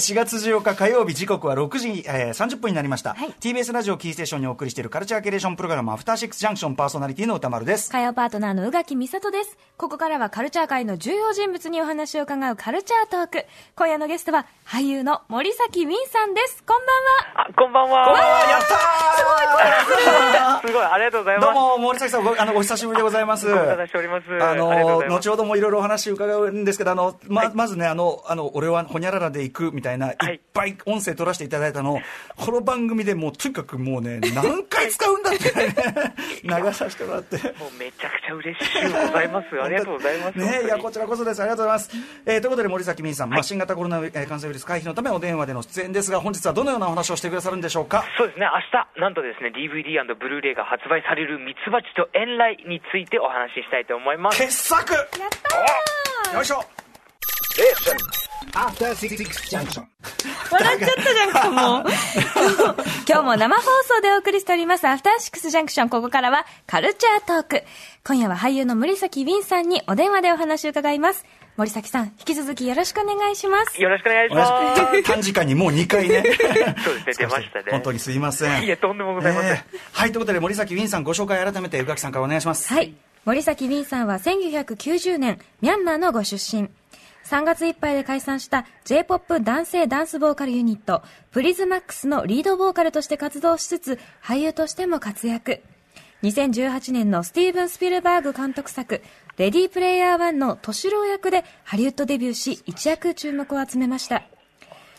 4月14日火曜日時刻は6時、えー、30分になりました、はい、TBS ラジオキーステーションにお送りしているカルチャーキュレーションプログラムアフターシックスジャンクションパーソナリティの歌丸です。火曜パートナーの宇垣美里です。ここからはカルチャー界の重要人物にお話を伺うカルチャートーク。今夜のゲストは俳優の森崎ウィンさんです。こんばんは。あこんばんは。こんばんはやったー。すごいありがとうございます。どうも森崎さんおあのお久しぶりでございます。ご無沙汰しております。あの後ほどもいろいろお話伺うんですけどあのまはい、まずねあのあの俺はほにゃららで行くみたいな、はい、いっぱい音声取らせていただいたの この番組でもうとにかくもうね何回使うんだってね 流させてもらって。もうめちゃくちゃ嬉しいございます ありがとうございます。ねいやこちらこそです。ありがとうございます、えー、ということで森崎美さん、はい、まあ、新型コロナ感染ウイルス回避のためお電話での出演ですが本日はどのようなお話をしてくださるんでしょうか？そうですね。明日なんとですね DVD& ブルーレイが発売されるミツバチと遠雷についてお話ししたいと思います。傑作！やったよいしょ笑っちゃったじゃんか、もう。今日も生放送でお送りしております、アフターシックスジャンクション。ここからは、カルチャートーク。今夜は俳優の森崎ウィンさんにお電話でお話を伺います。森崎さん、引き続きよろしくお願いします。よろしくお願いします。短時間にもう2回ね。そうですね、出ましたね。本当にすいません。いえ、とんでもございません。はい、ということで森崎ウィンさんご紹介改めて宇垣さんからお願いします。はい。森崎ウィンさんは1990年、ミャンマーのご出身。3月いっぱいで解散した J-POP 男性ダンスボーカルユニット、プリズマックスのリードボーカルとして活動しつつ、俳優としても活躍。2018年のスティーブン・スピルバーグ監督作、レディープレイヤー1の敏郎役でハリウッドデビューし、一躍注目を集めました。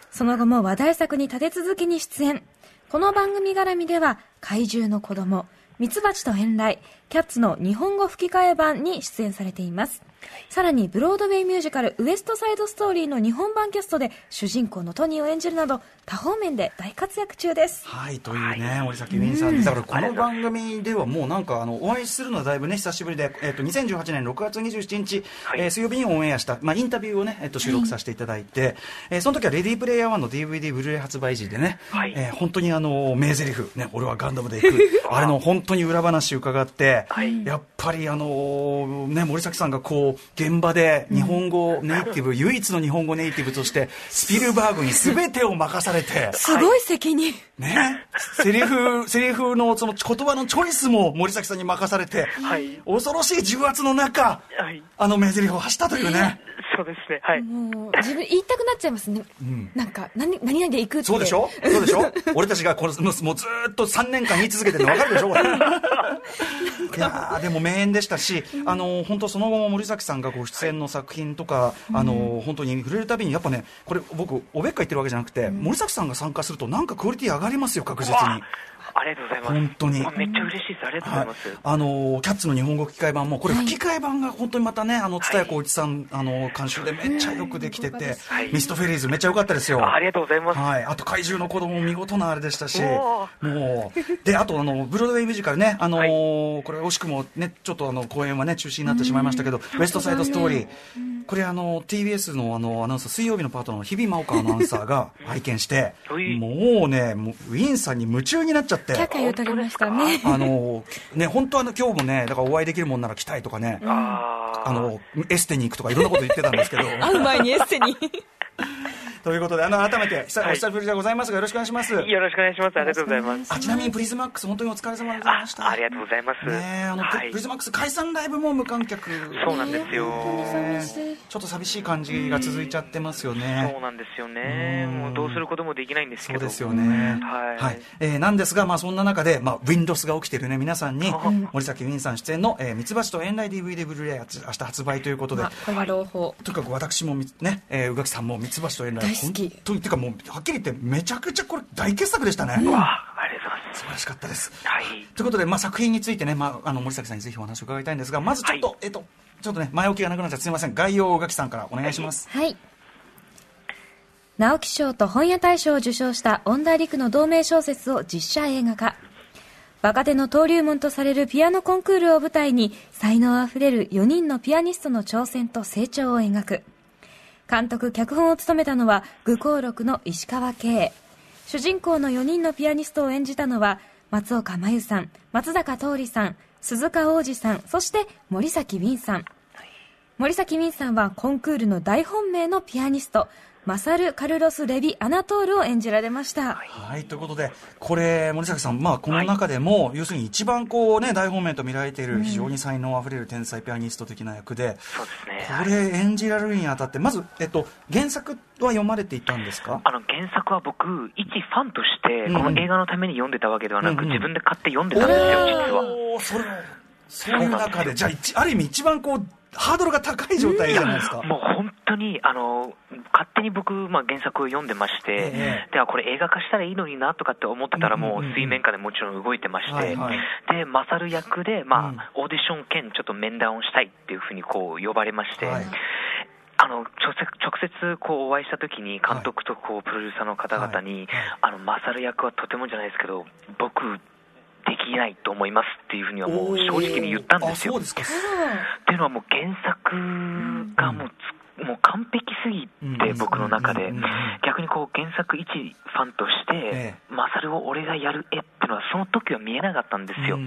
その後も話題作に立て続けに出演。この番組絡みでは、怪獣の子供、ミツバチと遠雷、キャッツの日本語吹き替え版に出演されています。さらにブロードウェイミュージカルウエストサイドストーリーの日本版キャストで主人公のトニーを演じるなど多方面で大活躍中です。はいというね、はい、森崎ウィンさん、だからこの番組ではもうなんかあのお会いするのはだいぶね久しぶりで、えーと、2018年6月27日、はい、えー、水曜日にオンエアした、まあ、インタビューをね、えーと、収録させていただいて、はい、えー、その時はレディープレイヤー1の DVD ブルーレイ発売時でね、はい、えー、本当にあの名台詞ね俺はガンダムで行く。あれの本当に裏話伺って、はい、やっぱりあのね森崎さんがこう現場で日本語ネイティブ、唯一の日本語ネイティブとしてスピルバーグに全てを任されて。すごい責任、ね。セリフセリフのその言葉のチョイスも森崎さんに任されて、はい、恐ろしい重圧の中、はい、あの名台詞を発したというね、そうですね。はい。もう、自分言いたくなっちゃいますね。うん、なんか、何、何々で行くって。そうでしょ？そうでしょ？俺たちがこの、もうずっと3年間言い続けてるの分かるでしょ？これ。いやでも名演でしたし、あの、本当その後も森崎さんがご出演の作品とか、あの、本当に触れるたびに、やっぱね、これ僕、おべっか言ってるわけじゃなくて、森崎さんが参加すると、なんかクオリティ上がりますよ、確実に。ありがとうございます。本当に。めっちゃ嬉しいです。ありがとうございます。はい、あの、キャッツの日本語吹き替え版も、これ吹き替え版が本当にまたね、あの、蔦谷光一さん、あの、監修でめっちゃよくできてて、はい、ミストフェリーズめっちゃ良かったですよ。ありがとうございます。はい。あと怪獣の子供も見事なあれでしたし、もう、で、あとあの、ブロードウェイミュージカルね、あのー、これ惜しくもね、ちょっとあの、公演はね、中止になってしまいましたけど、ウエストサイドストーリー、これあの TBS のあのアナウンサー水曜日のパートナーの日比真央香アナウンサーが 拝見してもうねもうウィンさんに夢中になっちゃって。言うとりましたね。あのね本当あの今日もねだからお会いできるもんなら来たいとかね、あのエステに行くとかいろんなこと言ってたんですけど。会う前にエステに ということで、あの、改めて、お久しぶりでございますが、よろしくお願いします。よろしくお願いします。ありがとうございます。あ、ちなみにプリズマックス、本当にお疲れ様でございました。ありがとうございます。ねあの、プリズマックス解散ライブも無観客。そうなんですよ。ちょっと寂しい感じが続いちゃってますよね。そうなんですよね。もうどうすることもできないんですけど。そうですよね。はい。えなんですが、まあそんな中で、まあ、ウィンドスが起きてるね、皆さんに、森崎ウィンさん出演の、えミツバチと遠雷 DVD ブルーレイ明日発売ということで。これは朗報。とにかく私もね、え宇垣さんもミツバチと遠雷。大好き。というかもうはっきり言ってめちゃくちゃこれ大傑作でしたね、うん、ありがとうございます。素晴らしかったです、はい、ということで、まあ、作品についてね、まあ、あの森崎さんにぜひお話を伺いたいんですがまずちょっと、はい、えっとちょっとね前置きがなくなっちゃすみません。概要を垣さんからお願いします。はい、直木賞と本屋大賞を受賞した恩田陸の同名小説を実写映画化。若手の登竜門とされるピアノコンクールを舞台に才能あふれる4人のピアニストの挑戦と成長を描く監督、脚本を務めたのは、愚行録の石川慶。主人公の4人のピアニストを演じたのは、松岡真優さん、松坂桃李さん、鈴鹿央士さん、そして森崎ウィンさん。森崎ウィンさんはコンクールの大本命のピアニスト。マサル・カルロス・レビ・アナトールを演じられました。はい、ということで、これ、森崎さん、まあ、この中でも、要するに一番こうね、大方面と見られている、非常に才能あふれる天才ピアニスト的な役で、そうですね。これ演じられるにあたって、まず、えっと、原作は読まれていたんですか？あの原作は僕、一ファンとして、うんこの映画のために読んでたわけではなく、うんうん。自分で買って読んでたんですよ、実は。それそういう中で、じゃあ一、ある意味一番こう、ハードルが高い状態じゃないですか。もう本当に、あの勝手に僕、まあ、原作を読んでまして、ええ。ではこれ、映画化したらいいのになとかって思ってたら、もう水面下でもちろん動いてまして、はいはい。で、マサル役で、まあうん。オーディション兼ちょっと面談をしたいっていうふうにこう呼ばれまして。はい。あの直接直接こうお会いしたときに、監督とこうプロデューサーの方々に、はい。あのマサル役はとてもじゃないですけど、僕、できないと思いますっていうふうにはもう正直に言ったんですよ。っていうのはもう原作がもうつ、もう完璧すぎて、僕の中で。逆にこう原作一ファンとしてえ、マサルを俺がやる絵っていうのは、その時は見えなかったんですよ。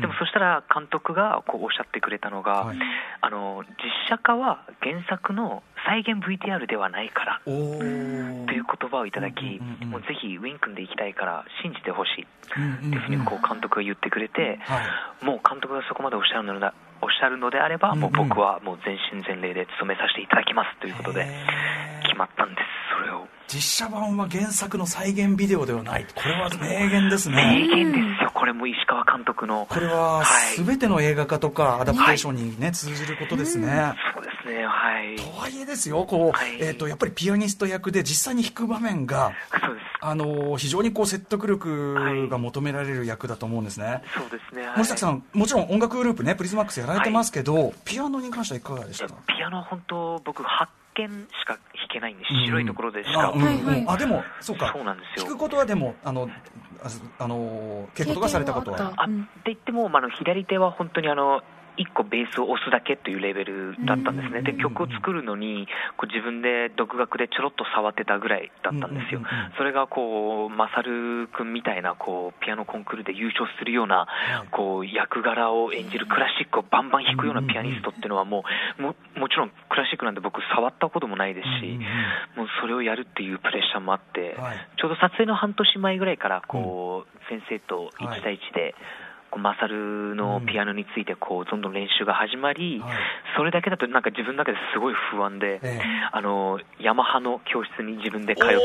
でもそしたら監督がこうおっしゃってくれたのが、はい。あの実写化は原作の再現 VTR ではないから。という言葉をいただき、もうぜひウィン君で行きたいから信じてほしいっていうふうにこう監督が言ってくれて、はい。もう監督がそこまでおっしゃるのだおっしゃるのであれば、もう僕はもう全身全霊で務めさせていただきますということで決まったんです、それを。実写版は原作の再現ビデオではない。これは名言です名ね。言ですよ、これも石川監督の。これははい全ての映画化とかアダプテーションにね、通じることですね。そうですね、はい。とはいえですよ、こう、はいえっ、と、やっぱりピアニスト役で実際に弾く場面が、そうです。あの非常にこう説得力が求められる役だと思うんですね。そうですね。はい森崎さん、もちろん音楽グループね、プリズマックスやられてますけど、ピアノに関してはいかがでした？かピアノ本当、僕、発見しか弾けないんです。白いところでしか。あ,、うんはいはいうんあでも、そうか。そうなんですよ弾くことはでも、あの、ああの、稽古とかされたことは。あっうんて言っても、まあ、あの左手は本当にあの1個ベースを押すだけというレベルだったんですね、でうん。曲を作るのにこう自分で独学でちょろっと触ってたぐらいだったんですよ、それがこうマサル君みたいなこうピアノコンクールで優勝するようなこう役柄を演じるクラシックをバンバン弾くようなピアニストっていうのはもうももちろんクラシックなんて僕触ったこともないですし、もうそれをやるっていうプレッシャーもあって、はい。ちょうど撮影の半年前ぐらいからこう、先生と1対1で、こうマサルのピアノについてこうどんどん練習が始まり、はいそれだけだとなんか自分の中ですごい不安で、ええあのヤマハの教室に自分で通ったり。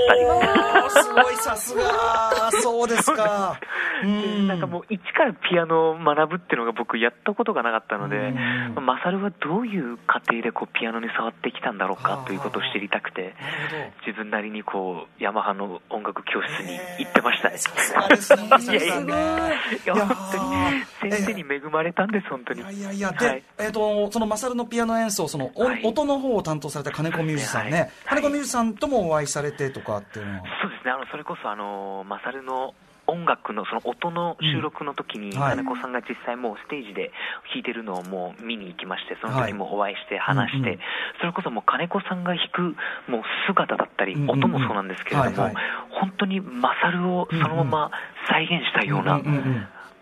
すごい、さすが。そうですか。なんかもう一からピアノを学ぶっていうのが僕やったことがなかったので、うんマサルはどういう過程でこうピアノに触ってきたんだろうかということを知りたくて。自分なりにこうヤマハの音楽教室に行ってましたね。さすがです。いや、いや本当に 先生に恵まれたんです、本当に。いやいやで、はい。えっ、と、そのマサルのピアノ演奏、その、音の方を担当された金子ミュージさんね、はい金子ミュージさんともお会いされてとかっていうのは。そうですね、あのそれこそあのマサルの音楽のその音の収録の時に、金子さんが実際もうステージで弾いてるのをもう見に行きまして、その時もお会いして話して、それこそもう金子さんが弾くもう姿だったり、音もそうなんですけれども、本当にマサルをそのまま再現したような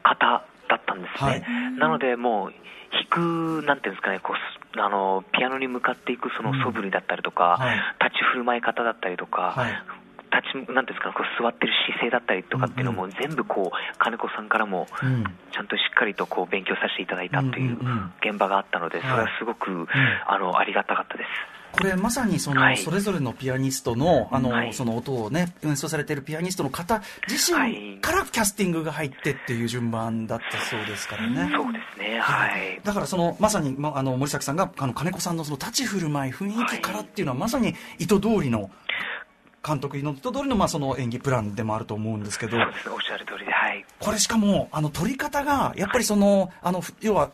方だったんですね。はい。なのでもう弾く、なんていうんですかね、こうすあのピアノに向かっていくその素振りだったりとか、はい。立ち振る舞い方だったりとか、はい立ちなんですかこう座ってる姿勢だったりとかっていうのも全部こう金子さんからもうん。ちゃんとしっかりとこう勉強させていただいたという現場があったのでそれはすごくあのありがたかったです。これまさにその、はい。それぞれのピアニストのあの、はい。その音をね演奏されているピアニストの方自身からキャスティングが入ってっていう順番だったそうですからね。そうですね、はい。だからそのまさに、ま、あの森崎さんがあの金子さんのその立ち振る舞い雰囲気からっていうのは、まさに意図通りの監督の意図通りの,、まあその演技プランでもあると思うんですけどおっしゃる通りで、はい。これしかもあの撮り方がやっぱりそのあの要は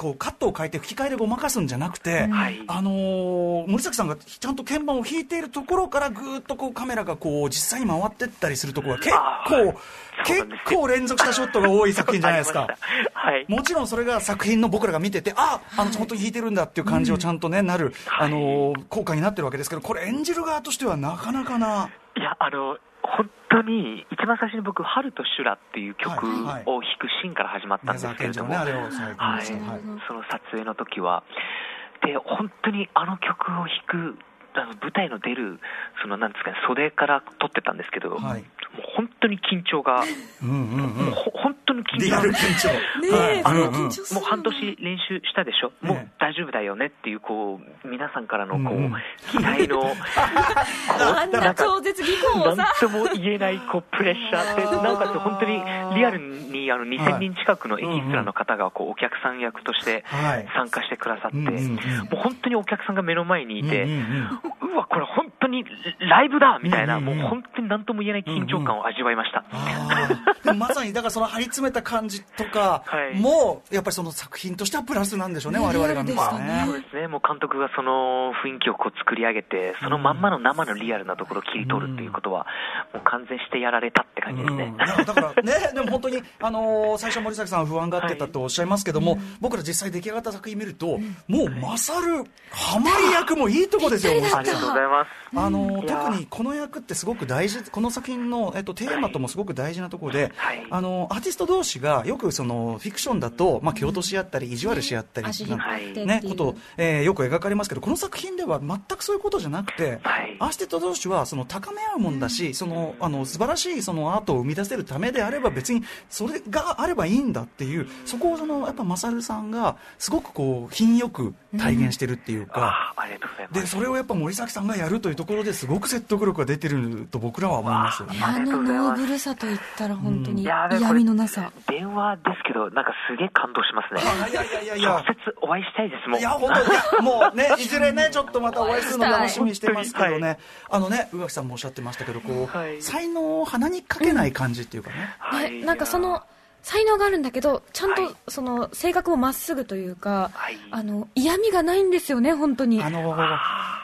こうカットを変えて吹き替えでごまかすんじゃなくて、はい。あのー森崎さんがちゃんと鍵盤を弾いているところからぐーっとこうカメラがこう実際に回ってったりするところが結構、結構連続したショットが多い作品じゃないですか。はい。もちろんそれが作品の僕らが見てて、ああの、本当に弾いてるんだっていう感じをちゃんとね、なる、あのー、効果になってるわけですけど、これ演じる側としてはなかなかな、いや、あの、本当に、一番最初に僕、春と修羅っていう曲を弾くシーンから始まったんですけれども、はい、その撮影の時は、で、本当にあの曲を弾く舞台の出る、そのなんですかね、袖から撮ってたんですけど、はい。もう本当に緊張が、うんうんうん。もうほ本当に緊リア張ル緊張。ねえ、あのそんな緊張するもう半年練習したでしょ、もうええ大丈夫だよねっていう、こう皆さんからのこう、うんうん。期待の、こあんな超絶技巧をなんさ、とも言えないこうプレッシャー。って、なおかつ本当にリアルにあの2000人近くのエキストラの方がこうお客さん役としてはい。参加してくださって、うんうんうん。もう本当にお客さんが目の前にいて、うんうんうんうわ、これ本当にライブだみたいな、うんうんうん。もう本当に何とも言えない緊張感を味わいました。まさにだからその張り詰めた感じとかはい。もやっぱりその作品としてはプラスなんでしょうね、ね我々が。見たね。そうですね、もう監督がその雰囲気をこう作り上げて、そのまんまの生のリアルなところを切り取るっていうことは、もう完全してやられたって感じですね。だからね、でも本当に、あのー最初、森崎さんは不安がってたとおっしゃいますけども、僕ら実際出来上がった作品見ると、もう勝る、ハマり役もいいとこですよ、森あ崎さんりがとうございます。あの特にこの役ってすごく大事、この作品の、えっと、テーマともすごく大事なところで、はい。あのーアーティスト同士がよくそのフィクションだと、まあ、蹴落とし合ったり、意地悪し合ったり足引っ張ってってい。うね、ことを、えーよく描かれますけど、この作品では全くそういうことじゃなくて、はい。アーティスト同士はその高め合うもんだし、そのあの素晴らしいそのアートを生み出せるためであれば別にそれがあればいいんだっていうそこをそのやっぱマサルさんがすごくこう品よく体現してるっていうか、うございま。ですそれをやっぱ森崎さんがやるというところですごく説得力が出てると僕らは思いますよね。あのノーブルさと言ったら本当にいやー嫌味のなさ。電話ですけど、なんかすげえ感動しますね。あいやいやいやいや。直接お会いしたいです、もう。いや、本当もうね、いずれね、ちょっとまたお会いするの楽しみにしてますけどね、あのね、宇垣さんもおっしゃってましたけど、こう、はい。才能を鼻にかけない感じっていうかね。はい。ね、なんかその才能があるんだけどちゃんはい。とその性格もまっすぐというか、はい。あの嫌味がないんですよね本当に。あの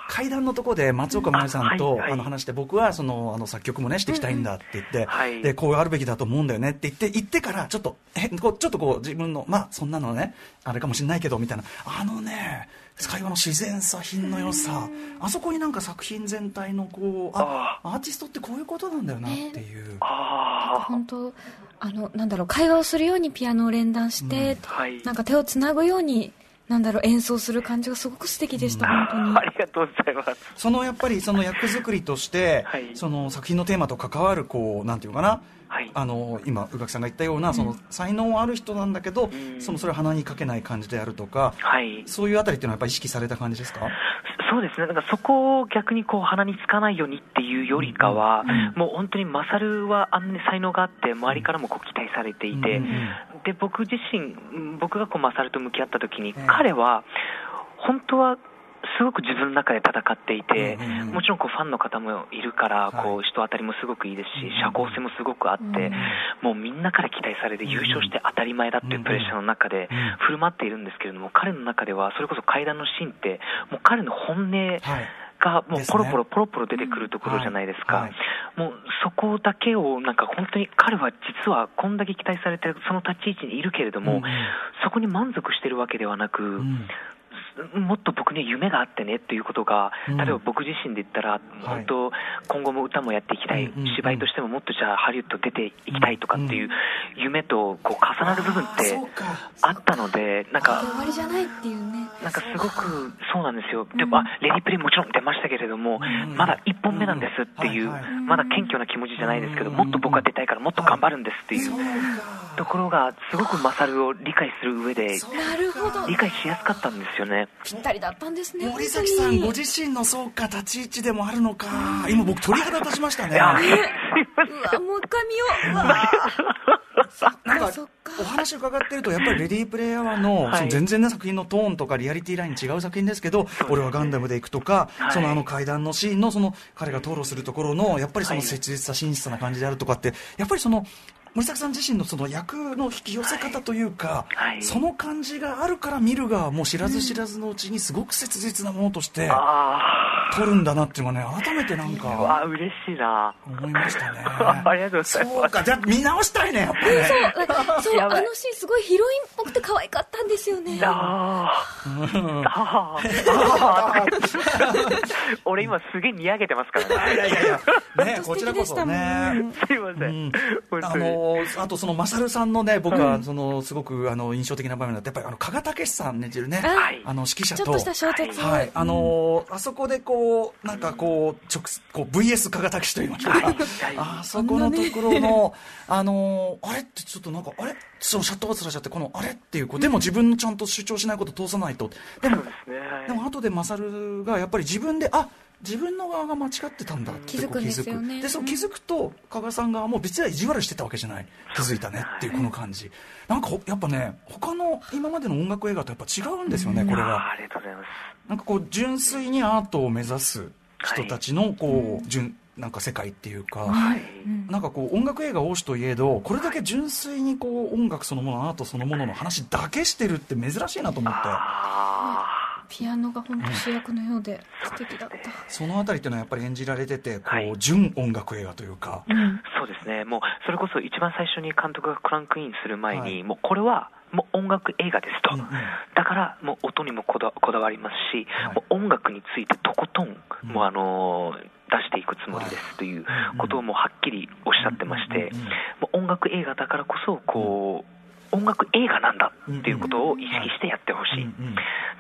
階段のところで松岡茉優さんとあはいはい。あの話して僕はそのあの作曲もねしていきたいんだって言って、はい。でこうあるべきだと思うんだよねって言って言ってからちょっとえこうちょっとこう自分のまあそんなのねあれかもしれないけどみたいな。あのね会話の自然さ品の良さ。あそこになんか作品全体のこうあアーティストってこういうことなんだよなっていう。あ本当あのなんだろう会話をするようにピアノを連弾して、あ、はい。なんか手をつなぐようになんだろう演奏する感じがすごく素敵でした、本当に。ありがとうございます。そのやっぱりその役作りとして、はい。その作品のテーマと関わるこうなんていうかな、はい。あの今宇垣さんが言ったような、その才能ある人なんだけど、ん。そのそれを鼻にかけない感じであるとか、はい。そういうあたりっていうのはやっぱり意識された感じですか？そうですね、なんかそこを逆にこう鼻につかないようにっていうよりかは、もう本当にマサルはあんなに才能があって、周りからもこう期待されていて、うんうんで僕自身、うん僕がこうマサルと向き合ったときに、ええ。彼は本当はすごく自分の中で戦っていて、もちろんこうファンの方もいるから、こはう人当たりもすごくいいですし、社交性もすごくあって、もうみんなから期待されて優勝して当たり前だっていうプレッシャーの中でうん振る舞っているんですけれども、彼の中ではそれこそ階段のシーンって、もう彼の本音はい。がもうポロポロポロポロ出てくるところじゃないですか、もうそこだけをなんか本当に彼は実はこんだけ期待されてその立ち位置にいるけれども、そこに満足してるわけではなく、うんもっと僕には夢があってねっていうことが、うん。例えば僕自身で言ったら、本当、今後も歌もやっていきたい、芝居としてももっとじゃあハリウッド出ていきたいとかっていう夢とこう重なる部分っあてあったので、なんか終わりじゃないっていうね。なんかすごくそうなんですよ、でも、あレディープレイもちろん出ましたけれども、うんまだ1本目なんですっていう、まだ謙虚な気持ちじゃないですけど、うんもっと僕は出たいから、もっと頑張るんですっていうところが、すごくマサルを理解する上で、なるほど。理解しやすかったんですよね。ぴったりだったんですね森崎さんご自身のそうか立ち位置でもあるのか。今僕鳥肌立ちましたね。いやうわもう一回見よう。うわ。なんかお話伺ってるとやっぱりレディープレイヤーのはい。その全然ね作品のトーンとかリアリティライン違う作品ですけど俺はガンダムで行くとかはい。そのあの階段のシーンのその彼が討論するところのやっぱりそのはい切実さ真実な感じであるとかってやっぱりその森崎さん自身のその役の引き寄せ方というか、はいその感じがあるから見る側も知らず知らずのうちにすごく切実なものとしてあ撮るんだなっていうのがね改めてなんかあ、嬉しいな。思いましたね。ありがとうございます。そうかじゃあ見直したいねやっぱりね。そうそうあのシーンすごいヒロインっ可愛かったんですよね。俺今すげえ見上げてますからね。いやいやいや、ね、こちらこそね。ん。すいませうん。あのあとそのマサルさんのね、僕はそのすごくあの印象的な場面だって、やっぱりあの加賀武さん演じるね、あの指揮者と。ちょっとし。た衝突。はい、あのーあそこでこう、なんかこう、直こう VS 加賀武と言いましょうか、あそこのところの、あのーあれってちょっとなんか、あれそのシャットアウトされちゃって、このあれ？っていう、でも自分のちゃんと主張しないこと通さないと、でもですね。はいでも後でマサルがやっぱり自分で、あ自分の側が間違ってたんだって気づくんですよね。でそう気づくと加賀さん側も別に意地悪してたわけじゃない。気づいたねっていうこの感じ。なんかほやっぱね他の今までの音楽映画とやっぱ違うんですよねこれあーがありがとうございます。なんかこう純粋にアートを目指す人たちのこう、純なんか世界っていうか、はい。うん。なんかこう音楽映画王子といえどこれだけ純粋にこう音楽そのものアートそのものの話だけしてるって珍しいなと思って。あピアノが本当主役のようで素敵だった。そのあたりっていうのはやっぱり演じられててこはい。う純音楽映画というか、うん。ーそうですね。もうそれこそ一番最初に監督がクランクインする前に、はい。もうこれはもう音楽映画ですと、うんうん。だからもう音にもこだこだわりますし、はい。もう音楽についてとことん、うん。もうあのー出していくつもりですということをもうはっきりおっしゃってまして、音楽映画だからこそこう、音楽映画なんだっていうことを意識してやってほしい、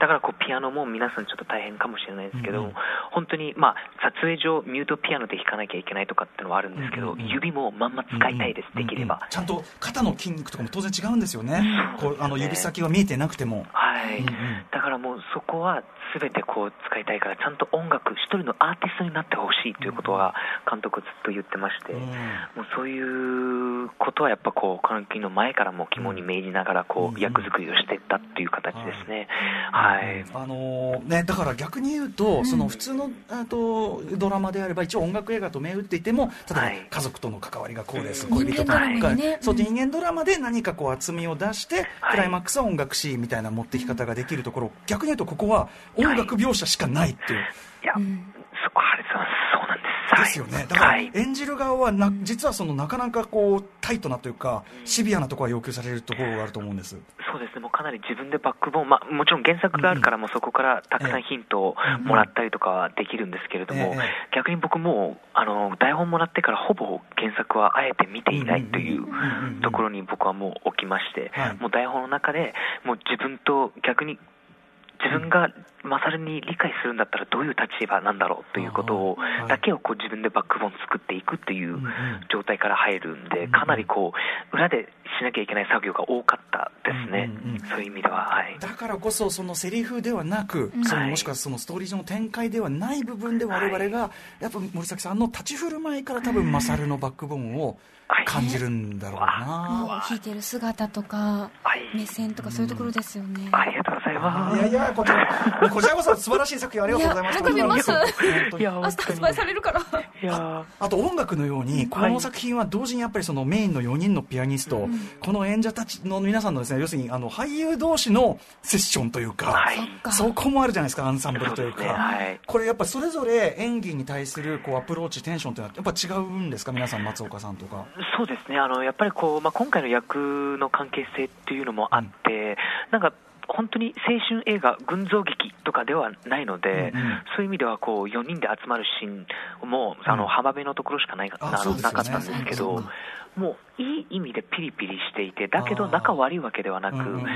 だからこうピアノも皆さんちょっと大変かもしれないですけど、本当にまあ撮影上ミュートピアノで弾かなきゃいけないとかってのはあるんですけど、指もまんま使いたいです、できれば、ちゃんと肩の筋肉とかも当然違うんですよね、こうあのね指先が見えてなくても、はい、だからもうそこは全てこう使いたいからちゃんと音楽一人のアーティストになってほしいということは監督ずっと言ってまして、うん。もうそういうことはやっぱこう関係の前からも肝に銘じながらこうん。う役作りをしていったっていう形ですね、はい、あのーね、だから逆に言うと、その普通のあとドラマであれば一応音楽映画と銘打っていても例えばはい。家族との関わりがこうです、うん。恋人との人間ドラマにね。そううん。人間ドラマで何かこう厚みを出して、はい。クライマックスは音楽シーンみたいな持ってき方ができるところ。逆に言うとここは音楽描写しかないっていう。いや、うん。そこありがとうございますそうなんです。ですよね、だからはい。演じる側はな、実はそのなかなかこうタイトなというか、シビアなところは要求されるところがあると思うんです。そうですね、もうかなり自分でバックボーン、まあ、もちろん原作があるから、もうそこからたくさんヒントをもらったりとかはできるんですけれども、ええ逆に僕もうあの台本もらってからほぼ原作はあえて見ていないというところに僕はもう置きまして、はい。もう台本の中でもう自分と逆に自分が勝に理解するんだったらどういう立場なんだろうということをはいはい。だけをこう自分でバックボーン作っていくっていう状態から入るんでうんかなりこう裏でしなきゃいけない作業が多かったですね。うんうんうん。そういう意味でははい。だからこそそのセリフではなく、そのもしくはそのストーリー上の展開ではない部分で我々が、やっぱ森崎さんの立ち振る舞いから多分マサルのバックボーンを感じるんだろうもうな。弾いてる姿とかはい。目線とかそういうところですよね。ありがとうございますいやいやこちらこちらこそ素晴らしい作品ありがとうございました。いやます。いや明日発売されるから。いや。あと音楽のように、この作品は同時にやっぱりそのメインの4人のピアニスト、この演者たちの皆さんのですね、要するにあの俳優同士のセッションというか、はい。そこもあるじゃないですか、アンサンブルというか。はい。これやっぱそれぞれ演技に対するこうアプローチ、テンションというのはやっぱ違うんですか、皆さん、松岡さんとか。そうですね。あのやっぱりこう、まあ、今回の役の関係性っていうのもあって、なんか本当に青春映画、群像劇とかではないので、うんうん。そういう意味ではこう4人で集まるシーンも、あうん。の浜辺のところしかないかなあそうですよね。なかったんですけど、もういい意味でピリピリしていて、だけど仲悪いわけではなく、うんうんうん。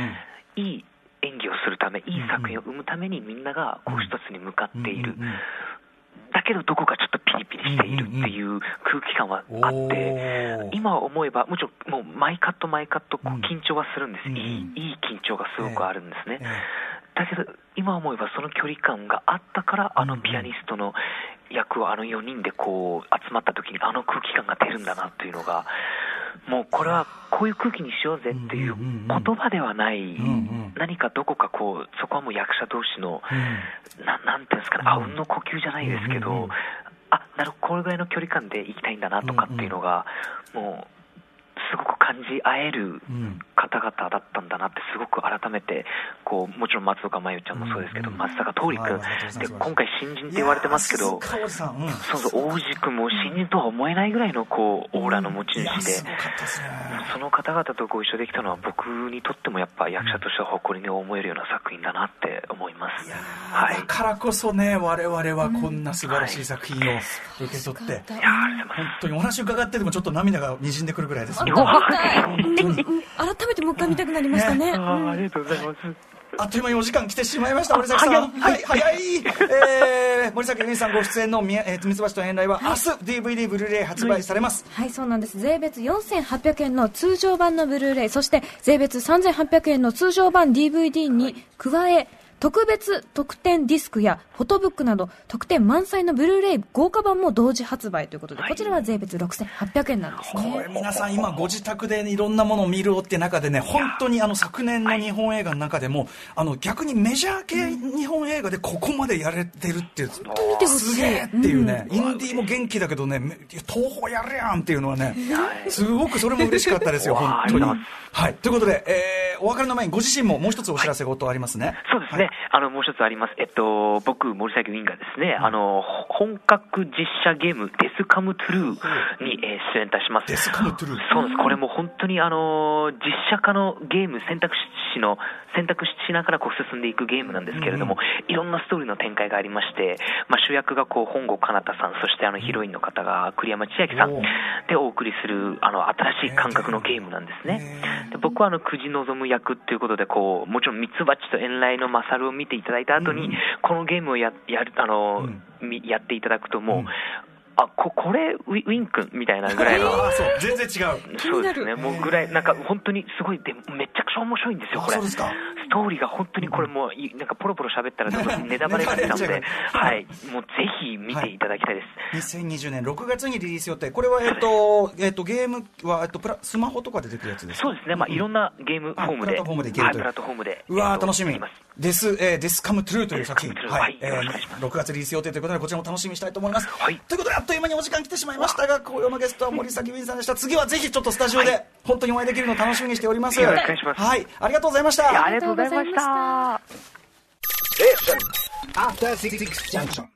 いい演技をするため、いい作品を生むためにみんながこうん。う一つに向かっている、うんうんうんだけどどこかちょっとピリピリしているっていう空気感はあって。今思えば、もちろんもう毎カット毎カットこううん。緊張はするんです、うんいいいい緊張がすごくあるんですね、えだけど今思えばその距離感があったから、あのピアニストの役をあの4人でこう集まった時に、あの空気感が出るんだなっていうのが、もうこれはこういう空気にしようぜっていう言葉ではない、何かどこかこう、そこはもう役者同士の、うん。ななんていうんですかね、あうんの呼吸じゃないですけど、あなるほど、これぐらいの距離感で行きたいんだなとかっていうのが、もう、すごく感じ合える方々だったんだなって、すごく改めて、こうもちろん松岡真優ちゃんもそうですけど、松坂桃李君、で今回、新人って言われてますけど、そうそう王子君も新人とは思えないぐらいのこうオーラの持ち主で、その方々とご一緒できたのは、僕にとってもやっぱ役者としては誇りに思えるような作品だなって思います。はい、だからこそね、我々はこんな素晴らしい作品を受け取って、い。や本当にお話伺ってでもちょっと涙がにじんでくるぐらいです。改めてもう一回見たくなりましたね。ありがとうございます。あっという間にお時間来てしまいました、森崎さん。はい、早い。えー、森崎由美さんご出演のみ、えー、ミツバチと遠来は、明日 DVD ブルーレイ発売されます。はい、そうなんです。税別4800円の通常版のブルーレイ、そして税別3800円の通常版 DVD に加え、特別特典ディスクやフォトブックなど特典満載のブルーレイ豪華版も同時発売ということで、こちらは税別6800円なんですね。これ皆さん今ご自宅でいろんなものを見るって中でね、本当にあの昨年の日本映画の中でも、あの逆にメジャー系日本映画でここまでやれてるっていう、すげえっていうね、インディーも元気だけどね、東宝やるやんっていうのはね、すごくそれも嬉しかったですよ、本当に。はい、ということで、えー、お別れの前にご自身ももう一つお知らせ事ありますね。そうですね。あの、もう一つあります。えっと、僕、森崎ウィンがですね、あの、本格実写ゲーム、デスカムトゥルーに、えー、出演いたします。デスカムトゥルーそうです。これも本当に、あの、実写化のゲーム選択肢の、選択しながらこう進んでいくゲームなんですけれども、いろんなストーリーの展開がありまして、まあ、主役がこう、本郷奏太さん、そしてあの、ヒロインの方が栗山千明さんでお送りする、あの、新しい感覚のゲームなんですね。で僕はあの、久慈望役っていうことで、こう、もちろんミツバチと遠来の勝を見ていただいた後に、うん、このゲームをややるあの、うん、やっていただくともう、あここれウィ、ウィン君みたいなぐらいの、全然違う、そうですね、もうぐらい、なんか本当にすごい、でめちゃくちゃ面白いんですよ、これ、ストーリーが本当にこれ、もうなんかポロポロ喋ったら、ネタバレが出たので、はい、もうぜひ見ていただきたいです、はい、2020年6月にリリース予定、これは、えっとえっと、ゲームは、えっと、プラスマホとかで出てるやつですそうですね、まあ、いろんなゲームフォームで、プラットフォームでいけるという、プラットフォームで、うわ楽しみ。デス、えー、デスカムトゥルーという作品、はい、えー、6月リリース予定ということで、こちらも楽しみにしたいと思います。はい、ということで、あっという間にお時間来てしまいましたが、紅葉のゲストは森崎ウィンさんでした。次はぜひちょっとスタジオで、本当にお会いできるのを楽しみにしております。よろしくお願いします。はい、ありがとうございました。ありがとうございました。え After Six Junction.